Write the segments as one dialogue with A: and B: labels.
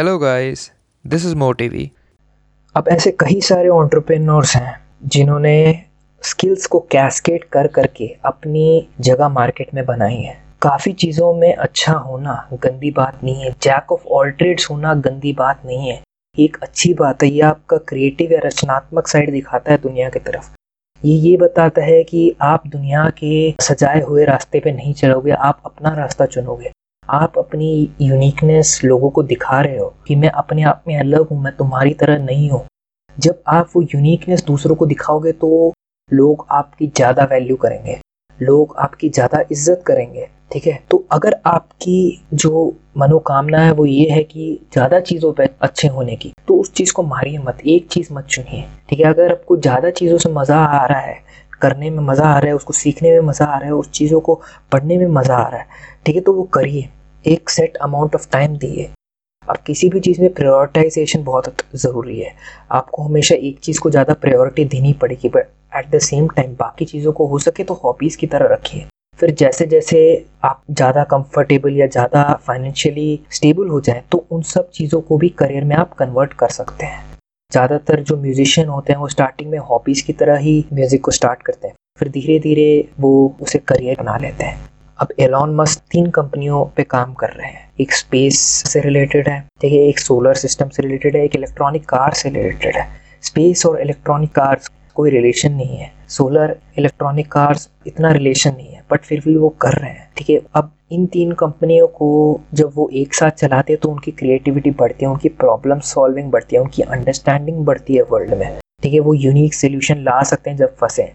A: Hello guys, this is MoTV.
B: अब ऐसे कई सारे ऑन्टरप्रेन्योर्स हैं जिन्होंने स्किल्स को कैस्केट कर करके अपनी जगह मार्केट में बनाई है। काफ़ी चीज़ों में अच्छा होना गंदी बात नहीं है। जैक ऑफ़ ऑल ट्रेड्स होना गंदी बात नहीं है। एक अच्छी बात है ये आपका क्रिएटिव या रचनात्मक साइड दिखाता है दुनिया की तरफ़। ये ये बताता है कि आप दुनिया के सजाए हुए रास्ते पे नहीं चलोगे आप अपना रास्ता चुनोगे। आप अपनी यूनिकनेस लोगों को दिखा रहे हो कि मैं अपने आप में अलग हूँ, मैं तुम्हारी तरह नहीं हूँ। जब आप वो यूनिकनेस दूसरों को दिखाओगे तो लोग आपकी ज़्यादा वैल्यू करेंगे, लोग आपकी ज़्यादा इज़्ज़त करेंगे, ठीक है? तो अगर आपकी जो मनोकामना है वो ये है कि ज़्यादा चीज़ों पर अच्छे होने की तो उस चीज़ को मारिए मत, एक चीज़ मत चुनिए, ठीक है? अगर आपको ज़्यादा चीज़ों से मज़ा आ रहा है, करने में मज़ा आ रहा है, उसको सीखने में मज़ा आ रहा है, उस चीज़ों को पढ़ने में मज़ा आ रहा है, ठीक है? तो वो करिए। एक सेट अमाउंट ऑफ़ टाइम दिए। अब किसी भी चीज़ में प्रायोरिटाइजेशन बहुत ज़रूरी है। आपको हमेशा एक चीज़ को ज़्यादा प्रायोरिटी देनी पड़ेगी but at the same time बाकी चीज़ों को हो सके तो हॉबीज़ की तरह रखिए। फिर जैसे जैसे आप ज़्यादा कंफर्टेबल या ज़्यादा फाइनेंशियली स्टेबल हो जाए तो उन सब चीज़ों को भी करियर में आप कन्वर्ट कर सकते हैं। ज़्यादातर जो म्यूजिशियन होते हैं, वो स्टार्टिंग में हॉबीज़ की तरह ही म्यूज़िक को स्टार्ट करते हैं। फिर धीरे धीरे वो उसे करियर बना लेते हैं। अब एलॉन मस्क तीन कंपनियों पे काम कर रहे हैं। एक स्पेस से रिलेटेड है ठीक है एक सोलर सिस्टम से रिलेटेड है, एक इलेक्ट्रॉनिक कार से रिलेटेड है। स्पेस और इलेक्ट्रॉनिक कार्स कोई रिलेशन नहीं है। सोलर इलेक्ट्रॉनिक कार्स इतना रिलेशन नहीं है बट फिर भी वो कर रहे हैं। ठीक है, अब इन तीन कंपनियों को जब वो एक साथ चलाते हैं तो उनकी क्रिएटिविटी बढ़ती है, उनकी प्रॉब्लम सॉल्विंग बढ़ती है, उनकी अंडरस्टैंडिंग बढ़ती है वर्ल्ड में। ठीक है, वो यूनिक सोल्यूशन ला सकते हैं जब फंसे।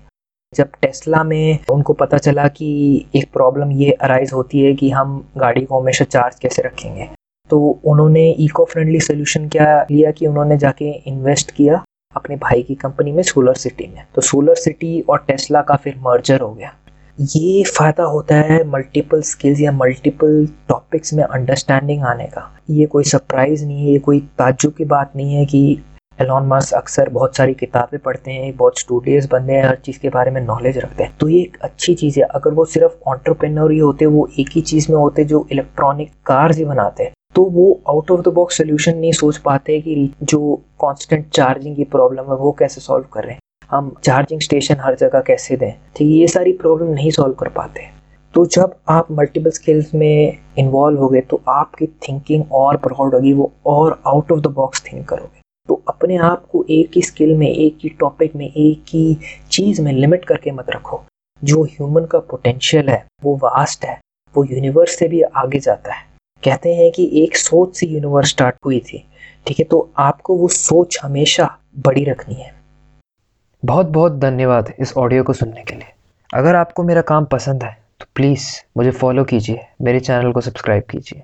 B: जब टेस्ला में उनको पता चला कि एक प्रॉब्लम ये अराइज होती है कि हम गाड़ी को हमेशा चार्ज कैसे रखेंगे तो उन्होंने इको फ्रेंडली सोल्यूशन क्या लिया कि उन्होंने जाके इन्वेस्ट किया अपने भाई की कंपनी में सोलर सिटी में। तो सोलर सिटी और टेस्ला का फिर मर्जर हो गया। ये फ़ायदा होता है मल्टीपल स्किल्स या मल्टीपल टॉपिक्स में अंडरस्टैंडिंग आने का। ये कोई सरप्राइज़ नहीं है, ये कोई ताज्जुब की बात नहीं है कि एलॉन मस्क अक्सर बहुत सारी किताबें पढ़ते हैं बहुत स्टूडियस बनते हैं, हर चीज़ के बारे में नॉलेज रखते हैं। तो ये एक अच्छी चीज़ है, अगर वो सिर्फ़ ऑन्टरप्रेनर ही होते, वो एक ही चीज़ में होते जो इलेक्ट्रॉनिक कार्स ही बनाते हैं तो वो out of the box solution नहीं सोच पाते कि जो कांस्टेंट चार्जिंग की प्रॉब्लम है, वो कैसे सॉल्व कर रहे हैं। हम चार्जिंग स्टेशन हर जगह कैसे दें? है ये सारी प्रॉब्लम नहीं सॉल्व कर पाते। तो जब आप मल्टीपल स्किल्स में इन्वॉल्व हो गए तो आपकी थिंकिंग और ब्रॉड होगी, वो और out of the box think करोगे। तो अपने आप को एक ही स्किल में, एक ही टॉपिक में, एक ही चीज़ में लिमिट करके मत रखो। जो ह्यूमन का पोटेंशियल है, वो वास्ट है, वो यूनिवर्स से भी आगे जाता है। कहते हैं कि एक सोच से यूनिवर्स स्टार्ट हुई थी, ठीक है? तो आपको वो सोच हमेशा बड़ी रखनी है।
A: बहुत बहुत धन्यवाद इस ऑडियो को सुनने के लिए। अगर आपको मेरा काम पसंद है तो प्लीज़ मुझे फॉलो कीजिए, मेरे चैनल को सब्सक्राइब कीजिए।